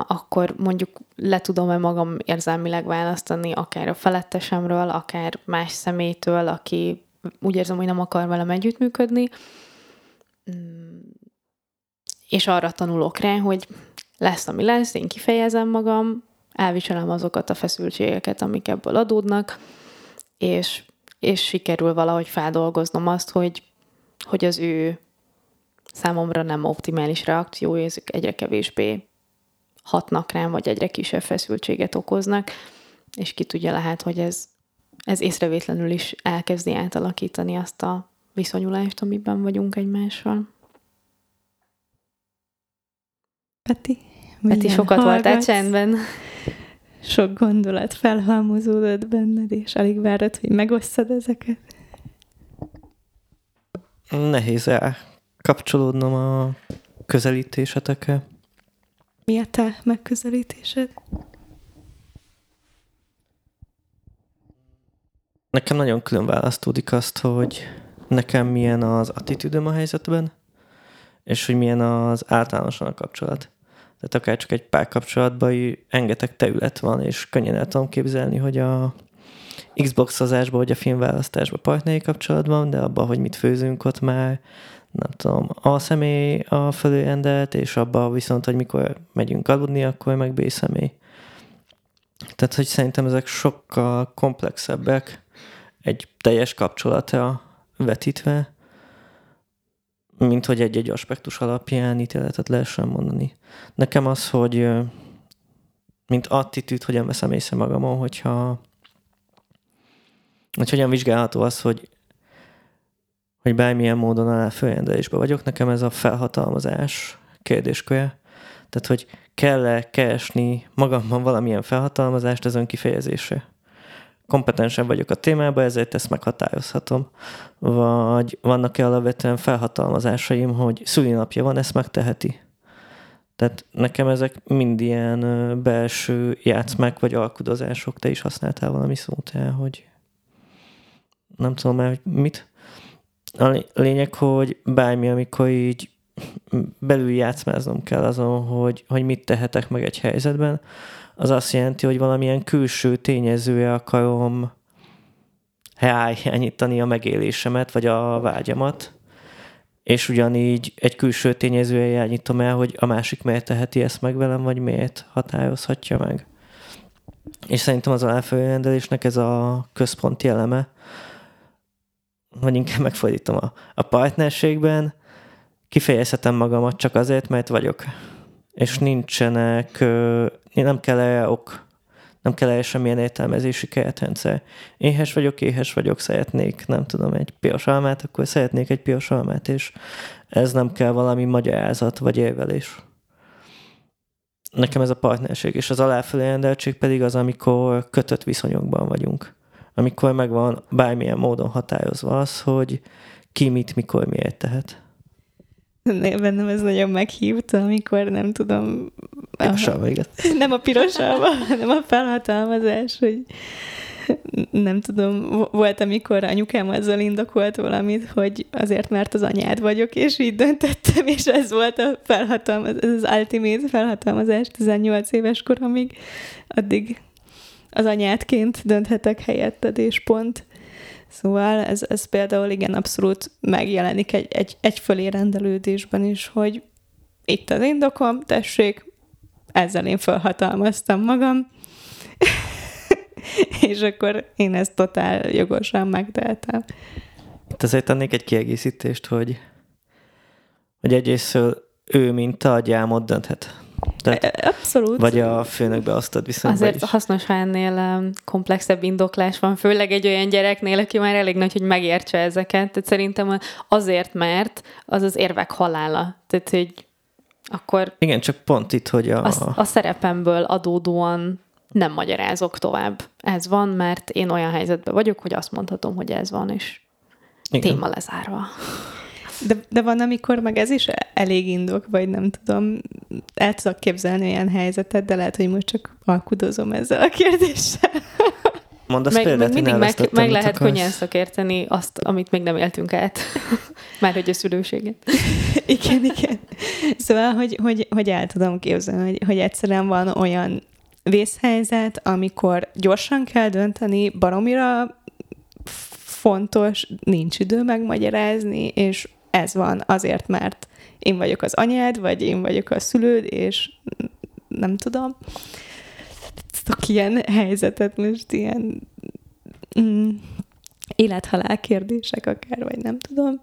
akkor mondjuk le tudom-e magam érzelmileg választani akár a felettesemről, akár más szemétől, aki úgy érzem, hogy nem akar velem együttműködni, mm. és arra tanulok rá, hogy lesz, ami lesz, én kifejezem magam, elviselem azokat a feszültségeket, amik ebből adódnak, és, és sikerül valahogy feldolgoznom azt, hogy, hogy az ő számomra nem optimális reakciói, ezek egyre kevésbé hatnak rám, vagy egyre kisebb feszültséget okoznak, és ki tudja lehet, hogy ez, ez észrevétlenül is elkezdi átalakítani azt a viszonyulást, amiben vagyunk egymással. Peti? Peti, sokat voltál csendben sok gondolat felhalmozódott benned, és alig várod, hogy megosszad ezeket? Nehéz kapcsolódnom a közelítésetekkel. Mi a te megközelítésed? Nekem nagyon külön választódik azt, hogy nekem milyen az attitűdöm a helyzetben, és hogy milyen az általánosan a kapcsolat. Tehát akár csak egy párkapcsolatban rengeteg terület van, és könnyen el tudom képzelni, hogy a Xbox-ozásban, vagy a filmválasztásban partneri kapcsolatban, de abban, hogy mit főzünk ott már, nem tudom, A személy a fölőrendelt, és abban viszont, hogy mikor megyünk aludni, akkor meg B személy. Tehát, hogy szerintem ezek sokkal komplexebbek egy teljes kapcsolatra vetítve, mint hogy egy-egy aspektus alapján ítéletet lehessen mondani. Nekem az, hogy mint attitűd, hogyan veszem észre magamon, hogyha hogy hogyan vizsgálható az, hogy hogy bármilyen módon alá fölrendelésbe vagyok, nekem ez a felhatalmazás kérdésköre. Tehát, hogy kell-e keresni magamban valamilyen felhatalmazást az önkifejezésre. Kompetensebb vagyok a témában, ezért ezt meghatározhatom. Vagy vannak-e alapvetően felhatalmazásaim, hogy szülinapja van, ezt megteheti. Tehát nekem ezek mind ilyen belső játszmák vagy alkudozások. Te is használtál valami szót el, hogy nem tudom már, hogy mit. A lényeg, hogy bármi, amikor így belül játszmáznom kell azon, hogy, hogy mit tehetek meg egy helyzetben, az azt jelenti, hogy valamilyen külső tényezője akarom helyányítani a megélésemet, vagy a vágyamat, és ugyanígy egy külső tényezője irányítom el, hogy a másik miért teheti ezt meg velem, vagy miért határozhatja meg. És szerintem az aláfölrendelésnek ez a központi eleme, vagy inkább megfordítom a, a partnerségben, kifejezhetem magamat csak azért, mert vagyok. És nincsenek, nem kell erre ok, nem kell erre semmilyen értelmezési keretrendszer. Éhes vagyok, éhes vagyok, szeretnék, nem tudom, egy piros almát, akkor szeretnék egy piros almát, és ez nem kell valami magyarázat vagy érvelés. Nekem ez a partnerség, és az aláfelé rendeltség pedig az, amikor kötött viszonyokban vagyunk. Amikor megvan bármilyen módon határozva az, hogy ki mit, mikor, miért tehet. Bennem ez nagyon meghívta, amikor nem tudom... Pirosalva, igen. Nem a pirosalva, hanem a felhatalmazás, hogy nem tudom, volt, amikor anyukám azzal indokolt valamit, hogy azért, mert az anyád vagyok, és így döntöttem, és ez volt a felhatalmazás, ez az ultimate felhatalmazás 18 éves koromig, addig az anyádként dönthetek helyetted, és pont. Szóval ez, ez például igen abszolút megjelenik egy, egy, egyfölé rendelődésben is, hogy itt az indokom, tessék, ezzel én felhatalmaztam magam, és akkor én ezt totál jogosan megtehetem. Itt azért tennék egy kiegészítést, hogy, hogy egyrészt ő, mint a gyámot dönthet. Tehát, e, Abszolút. Vagy a főnök beosztott viszonyban Azért is. hasznos, ha ennél komplexebb indoklás van, főleg egy olyan gyereknél, aki már elég nagy, hogy megértse ezeket. Tehát szerintem azért, mert az az érvek halála. Tehát, hogy akkor... Igen, csak pont itt, hogy a... A, a szerepemből adódóan nem magyarázok tovább. Ez van, mert én olyan helyzetben vagyok, hogy azt mondhatom, hogy ez van, és Igen. téma lezárva. De, de van, amikor meg ez is elég indok, vagy nem tudom, el tudok képzelni olyan helyzetet, de lehet, hogy most csak alkudozom ezzel a kérdéssel. Mondasz meg, példát, mindig meg, meg lehet akarsz. könnyen szakérteni azt, amit még nem éltünk át. Már hogy a szülőséget. igen, igen. Szóval, hogy, hogy, hogy el tudom képzelni, hogy, hogy egyszerűen van olyan vészhelyzet, amikor gyorsan kell dönteni, baromira fontos, nincs idő megmagyarázni, és ez van azért, mert én vagyok az anyád, vagy én vagyok a szülőd, és nem tudom. Tudok ilyen helyzetet most ilyen mm, élethalál kérdések akár, vagy nem tudom.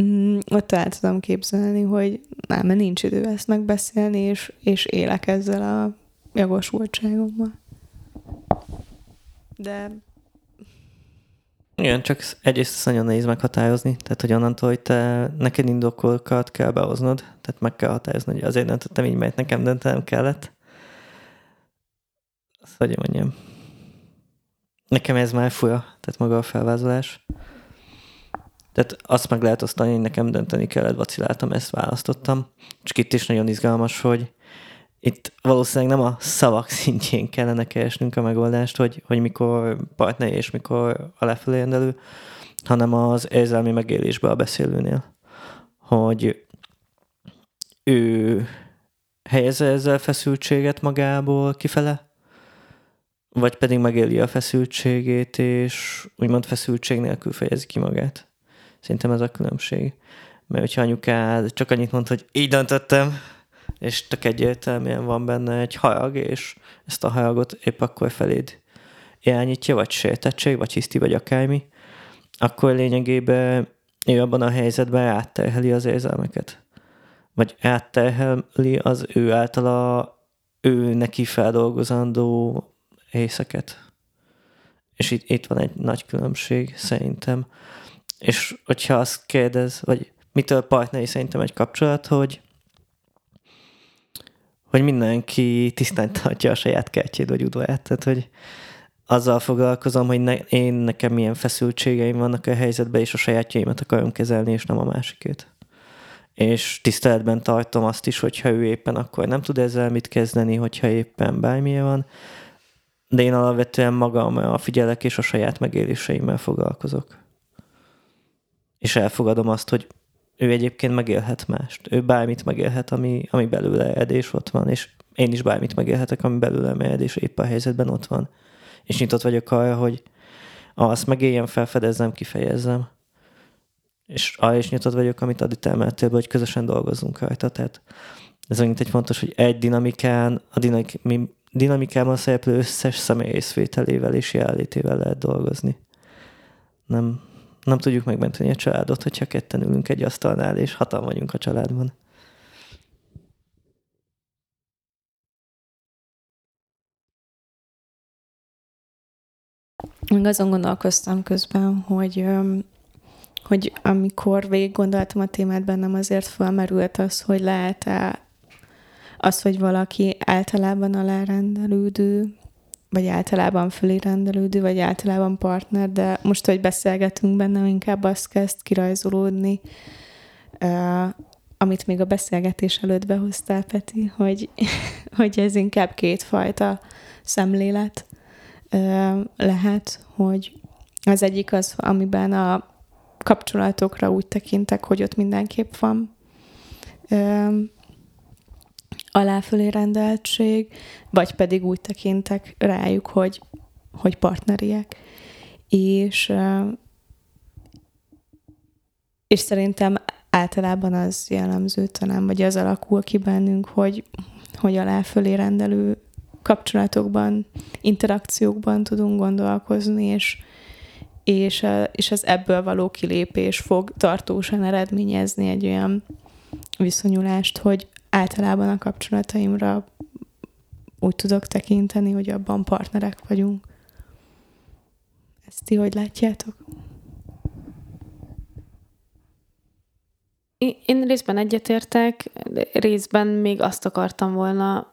Mm, ott el tudom képzelni, hogy nem, mert nincs idő ezt megbeszélni, és, és élek ezzel a jogosultságommal. De igen, csak egyrészt ezt nagyon nehéz meghatározni, tehát hogy onnantól, hogy te neked indokolkat kell behoznod, tehát meg kell határozni, hogy azért döntöttem így, mert nekem döntenem kellett. Azt hogy mondjam. Nekem ez már fura, tehát maga a felvázolás. Tehát azt meg lehet osztani, hogy nekem dönteni kellett, vaciláltam, ezt választottam. Csak itt is nagyon izgalmas, hogy itt valószínűleg nem a szavak szintjén kellene keresnünk a megoldást, hogy, hogy mikor partner és mikor a lefelé rendelő, hanem az érzelmi megélésbe a beszélőnél. Hogy ő helyezze ezzel feszültséget magából kifele, vagy pedig megéli a feszültségét, és úgymond feszültség nélkül fejezi ki magát. Szerintem ez a különbség. Mert hogyha anyukád csak annyit mond, hogy így döntöttem, és tök egyértelműen van benne egy harag, és ezt a haragot épp akkor feléd irányítja, vagy sértettség, vagy hiszti, vagy akármi, akkor lényegében ő abban a helyzetben átterheli az érzelmeket. Vagy átterheli az ő általa ő neki feldolgozandó éjszeket. És itt, itt van egy nagy különbség szerintem. És hogyha azt kérdez, vagy mitől partneri szerintem egy kapcsolat, hogy hogy mindenki tisztán tartja a saját kertjét vagy udvarát. Tehát, hogy azzal foglalkozom, hogy ne, én nekem milyen feszültségeim vannak a helyzetben, és a sajátjaimat akarom kezelni, és nem a másikét. És tiszteletben tartom azt is, hogyha ő éppen akkor nem tud ezzel mit kezdeni, hogyha éppen bármilyen van, de én alapvetően a figyelek és a saját megéléseimmel foglalkozok. És elfogadom azt, hogy ő egyébként megélhet mást. Ő bármit megélhet, ami, ami belőle edés ott van, és én is bármit megélhetek, ami belőle ered, és épp a helyzetben ott van. És nyitott vagyok arra, hogy azt megéljem, felfedezzem, kifejezzem. És arra is nyitott vagyok, amit Adit emeltél, hogy közösen dolgozunk rajta. Tehát ez megint egy fontos, hogy egy dinamikán, a dinamik, mi dinamikában szereplő összes személy részvételével és jelenlétével lehet dolgozni. Nem, nem tudjuk megmenteni a családot, hogyha ketten ülünk egy asztalnál, és hatan vagyunk a családban. Még azon gondolkoztam közben, hogy, hogy amikor végig gondoltam a témát, bennem azért felmerült az, hogy lehet-e az, hogy valaki általában alárendelődő, vagy általában fölé rendelődő, vagy általában partner, de most, hogy beszélgetünk benne, inkább azt kezd kirajzolódni, amit még a beszélgetés előtt behoztál, Peti, hogy, hogy ez inkább kétfajta szemlélet lehet, hogy az egyik az, amiben a kapcsolatokra úgy tekintek, hogy ott mindenképp van aláfölé rendeltség, vagy pedig úgy tekintek rájuk, hogy, hogy partneriek. És, és szerintem általában az jellemző talán, vagy az alakul ki bennünk, hogy, hogy aláfölé rendelő kapcsolatokban, interakciókban tudunk gondolkozni, és, és, és az ebből való kilépés fog tartósan eredményezni egy olyan viszonyulást, hogy általában a kapcsolataimra úgy tudok tekinteni, hogy abban partnerek vagyunk. Ezt ti hogy látjátok? Én részben egyetértek, részben még azt akartam volna,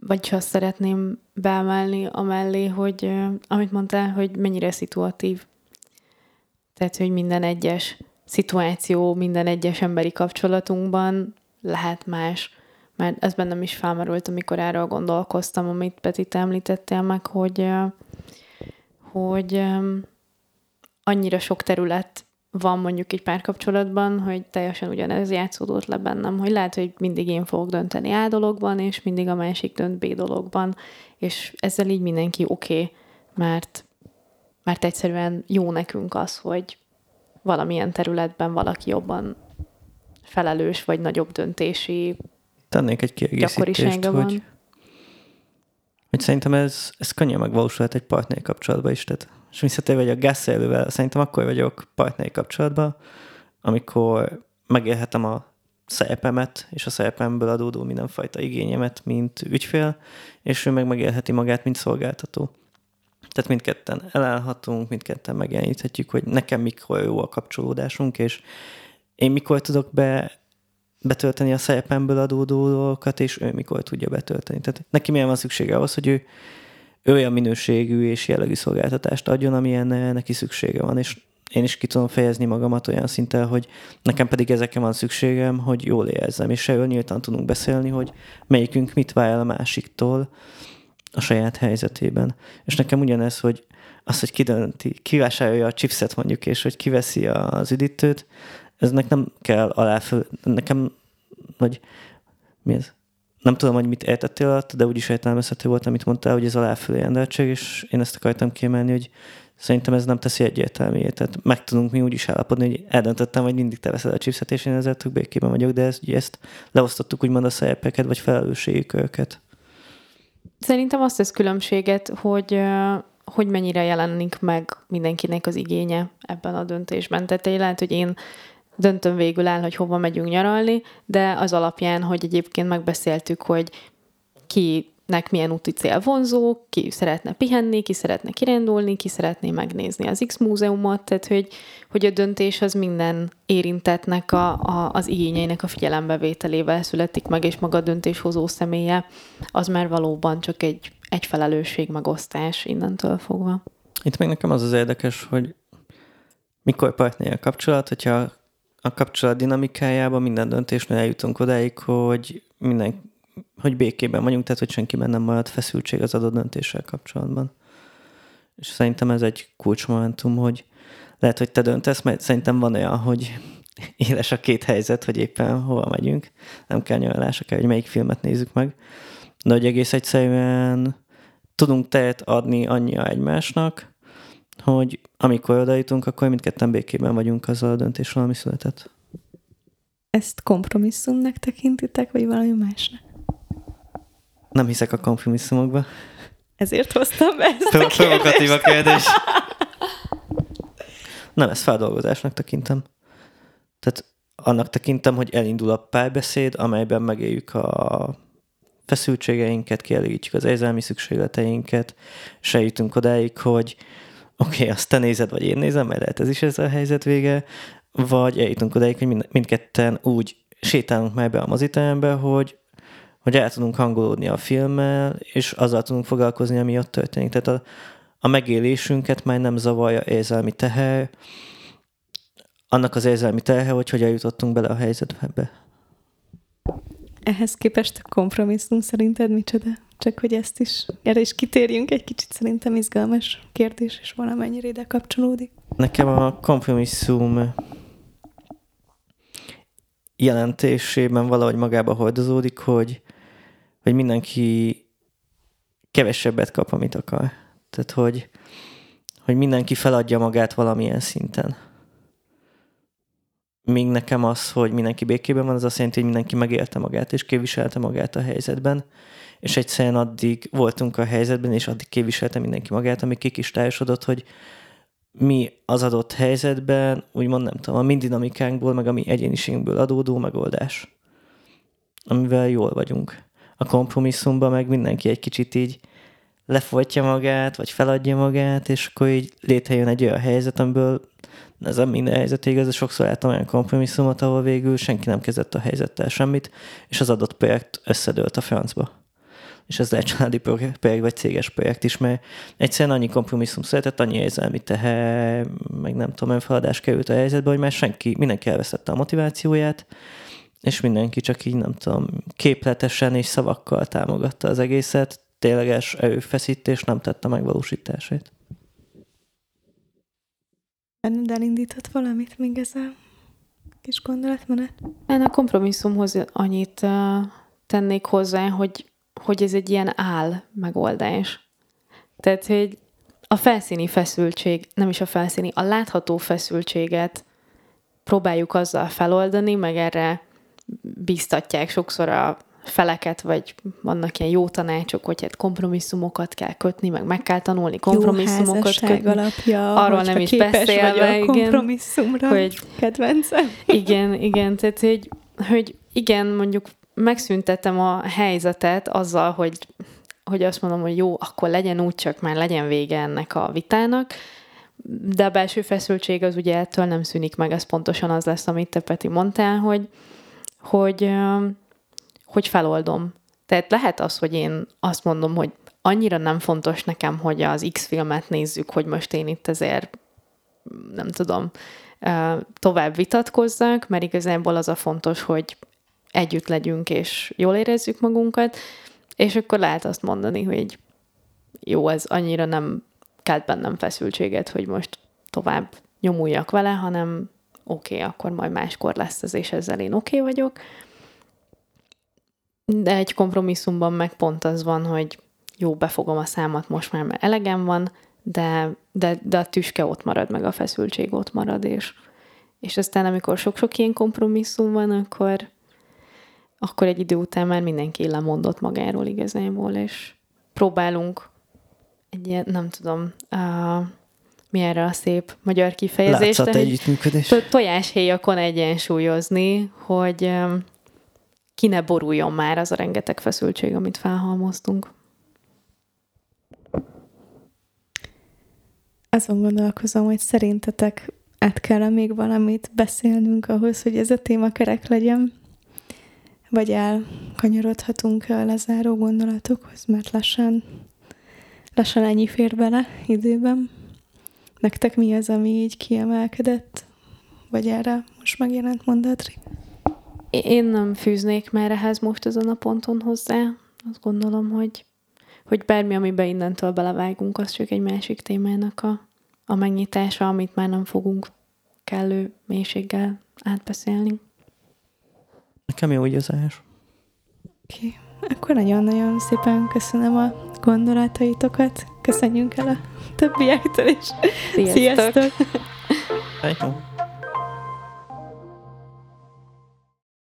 vagy azt szeretném beemelni amellé, hogy amit mondtál, hogy mennyire szituatív. Tehát, hogy minden egyes szituáció, minden egyes emberi kapcsolatunkban lehet más. Mert ez bennem is felmerült, amikor erről gondolkoztam, amit Peti te említettél meg, hogy, hogy annyira sok terület van mondjuk egy párkapcsolatban, hogy teljesen ugyanez játszódott le bennem, hogy lehet, hogy mindig én fogok dönteni A dologban, és mindig a másik dönt B dologban, és ezzel így mindenki oké, okay, mert, mert egyszerűen jó nekünk az, hogy valamilyen területben valaki jobban felelős vagy nagyobb döntési Tennék egy kiegészítést, hogy, hogy szerintem ez, ez könnyen megvalósulhat egy partneri kapcsolatban is. Tehát, és visszatérve vagy a gázszerelővel, szerintem akkor vagyok partneri kapcsolatban, amikor megélhetem a szerepemet, és a szerepemből adódó mindenfajta igényemet, mint ügyfél, és ő meg megélheti magát, mint szolgáltató. Tehát mindketten elállhatunk, mindketten megjeleníthetjük, hogy nekem mikor jó a kapcsolódásunk, és én mikor tudok be, betölteni a szerepemből adódó dolgokat, és ő mikor tudja betölteni. Tehát neki milyen van szüksége ahhoz, hogy ő, ő olyan minőségű és jellegű szolgáltatást adjon, amilyen neki szüksége van, és én is ki tudom fejezni magamat olyan szinten, hogy nekem pedig ezekre van szükségem, hogy jól érezzem, és erről nyíltan tudunk beszélni, hogy melyikünk mit vár a másiktól a saját helyzetében. És nekem ugyanez, hogy az, hogy kidönti, kivásárolja a chipset mondjuk, és hogy kiveszi az üdítőt, eznek nem kell aláföl, nekem, vagy mi ez? Nem tudom, hogy mit értettél alatt, de úgyis értelmezhető volt, amit mondtál, hogy ez aláfölé rendeltség, és én ezt akartam kiemelni, hogy szerintem ez nem teszi egyértelművé. Tehát meg tudunk mi úgy is állapodni, hogy eldöntöttem, hogy mindig te veszed a chipset, és én ezzel békében vagyok, de ezt, ezt leosztottuk úgymond a szerepeket, vagy felelősségi köröket. Szerintem azt tesz különbséget, hogy hogy mennyire jelenik meg mindenkinek az igénye ebben a döntésben. Tehát lehet, hogy én döntöm végül el, hogy hova megyünk nyaralni, de az alapján, hogy egyébként megbeszéltük, hogy kinek milyen úti cél vonzó, ki szeretne pihenni, ki szeretne kirándulni, ki szeretné megnézni az X múzeumot, tehát hogy, hogy a döntés az minden érintetnek a, a, az igényeinek a figyelembevételével születik meg, és maga a döntéshozó személye az már valóban csak egy, egy felelősség megosztás innentől fogva. Itt még nekem az az érdekes, hogy mikor partner a kapcsolat, hogyha a kapcsolat dinamikájában minden döntésnél eljutunk odáig, hogy minden, hogy békében vagyunk, tehát hogy senkiben nem marad feszültség az adott döntéssel kapcsolatban. És szerintem ez egy kulcsmomentum, hogy lehet, hogy te döntesz, mert szerintem van olyan, hogy éles a két helyzet, hogy éppen hova megyünk. Nem kell nyaralás, akár, hogy melyik filmet nézzük meg. De hogy egész egyszerűen tudunk tehet adni annyira egymásnak, hogy amikor oda jutunk, akkor mindketten békében vagyunk azzal a döntéssel, ami született. Ezt kompromisszumnak tekintitek, vagy valami másnak? Nem hiszek a kompromisszumokba. Ezért hoztam be ezt a Provokatív a kérdés. Nem, ezt feldolgozásnak tekintem. Tehát annak tekintem, hogy elindul a párbeszéd, amelyben megéljük a feszültségeinket, kielégítjük az érzelmi szükségleteinket, és eljutunk odáig, hogy oké, okay, azt te nézed, vagy én nézem, mert lehet ez is ez a helyzet vége, vagy eljutunk odáig, hogy mind, mindketten úgy sétálunk már be a moziterembe, hogy, hogy el tudunk hangolódni a filmmel, és azzal tudunk foglalkozni, ami ott történik. Tehát a, a megélésünket már nem zavarja érzelmi teher, annak az érzelmi terhe, hogy hogyan jutottunk bele a helyzetbe. Ehhez képest a kompromisszum szerinted micsoda? Csak hogy ezt is, erre is kitérjünk egy kicsit, szerintem izgalmas kérdés, és valamennyire ide kapcsolódik. Nekem a kompromisszum jelentésében valahogy magába hordozódik, hogy, hogy mindenki kevesebbet kap, amit akar. Tehát, hogy, hogy mindenki feladja magát valamilyen szinten. Míg nekem az, hogy mindenki békében van, az azt jelenti, hogy mindenki megélte magát, és képviselte magát a helyzetben, és egyszerűen addig voltunk a helyzetben, és addig képviselte mindenki magát, amíg kikristálysodott, hogy mi az adott helyzetben, úgymond nem tudom, a mi dinamikánkból, meg a mi egyéniségünkből adódó megoldás, amivel jól vagyunk. A kompromisszumban meg mindenki egy kicsit így lefolytja magát, vagy feladja magát, és akkor így létrejön egy olyan helyzet, amiből ez a minden helyzet igaz, de sokszor láttam olyan kompromisszumot, ahol végül senki nem kezdett a helyzettel semmit, és az adott projekt összedőlt a francba és ez lehet családi projekt vagy céges projekt is, mert egyszerűen annyi kompromisszum született, annyi érzelmi tehe, meg nem tudom, feladás került a helyzetbe, hogy már senki, mindenki elveszette a motivációját, és mindenki csak így, nem tudom, képletesen és szavakkal támogatta az egészet, tényleges erőfeszítés nem tette megvalósítását. Benned elindított valamit még ez a kis gondolatmenet? Én a kompromisszumhoz annyit uh, tennék hozzá, hogy hogy ez egy ilyen áll megoldás. Tehát, hogy a felszíni feszültség, nem is a felszíni, a látható feszültséget próbáljuk azzal feloldani, meg erre biztatják sokszor a feleket, vagy vannak ilyen jó tanácsok, hogy hát kompromisszumokat kell kötni, meg meg kell tanulni kompromisszumokat jó kötni. alapja, Arról nem is beszélve, igen. kompromisszumra, hogy, kedvencem. Igen, igen, tehát hogy, hogy igen, mondjuk megszüntetem a helyzetet azzal, hogy, hogy azt mondom, hogy jó, akkor legyen úgy, csak már legyen vége ennek a vitának, de a belső feszültség az ugye ettől nem szűnik meg, ez pontosan az lesz, amit te Peti mondtál, hogy, hogy, hogy feloldom. Tehát lehet az, hogy én azt mondom, hogy annyira nem fontos nekem, hogy az X filmet nézzük, hogy most én itt ezért nem tudom, tovább vitatkozzak, mert igazából az a fontos, hogy együtt legyünk, és jól érezzük magunkat, és akkor lehet azt mondani, hogy jó, ez annyira nem kelt bennem feszültséget, hogy most tovább nyomuljak vele, hanem oké, okay, akkor majd máskor lesz ez, és ezzel én oké okay vagyok. De egy kompromisszumban meg pont az van, hogy jó, befogom a számat most már, mert elegem van, de, de, de a tüske ott marad, meg a feszültség ott marad, és, és aztán amikor sok-sok ilyen kompromisszum van, akkor, akkor egy idő után már mindenki lemondott magáról igazából, és próbálunk egy ilyen, nem tudom, uh, mi erre a szép magyar kifejezés. Látszat együttműködés. Tojáshéjakon egyensúlyozni, hogy, um, ki ne boruljon már az a rengeteg feszültség, amit felhalmoztunk. Azon gondolkozom, hogy szerintetek át kell még valamit beszélnünk ahhoz, hogy ez a téma kerek legyen, vagy elkanyarodhatunk a lezáró gondolatokhoz, mert lassan, lassan ennyi fér bele időben. Nektek mi az, ami így kiemelkedett? Vagy erre most megjelent mondatri? Én nem fűznék már ehhez most ezen a ponton hozzá. Azt gondolom, hogy, hogy bármi, amiben innentől belevágunk, az csak egy másik témának a, a megnyitása, amit már nem fogunk kellő mélységgel átbeszélni. Nekem jó az Oké. Okay. Akkor nagyon-nagyon szépen köszönöm a gondolataitokat. Köszönjünk el a többiektől is. Sziasztok! Sziasztok.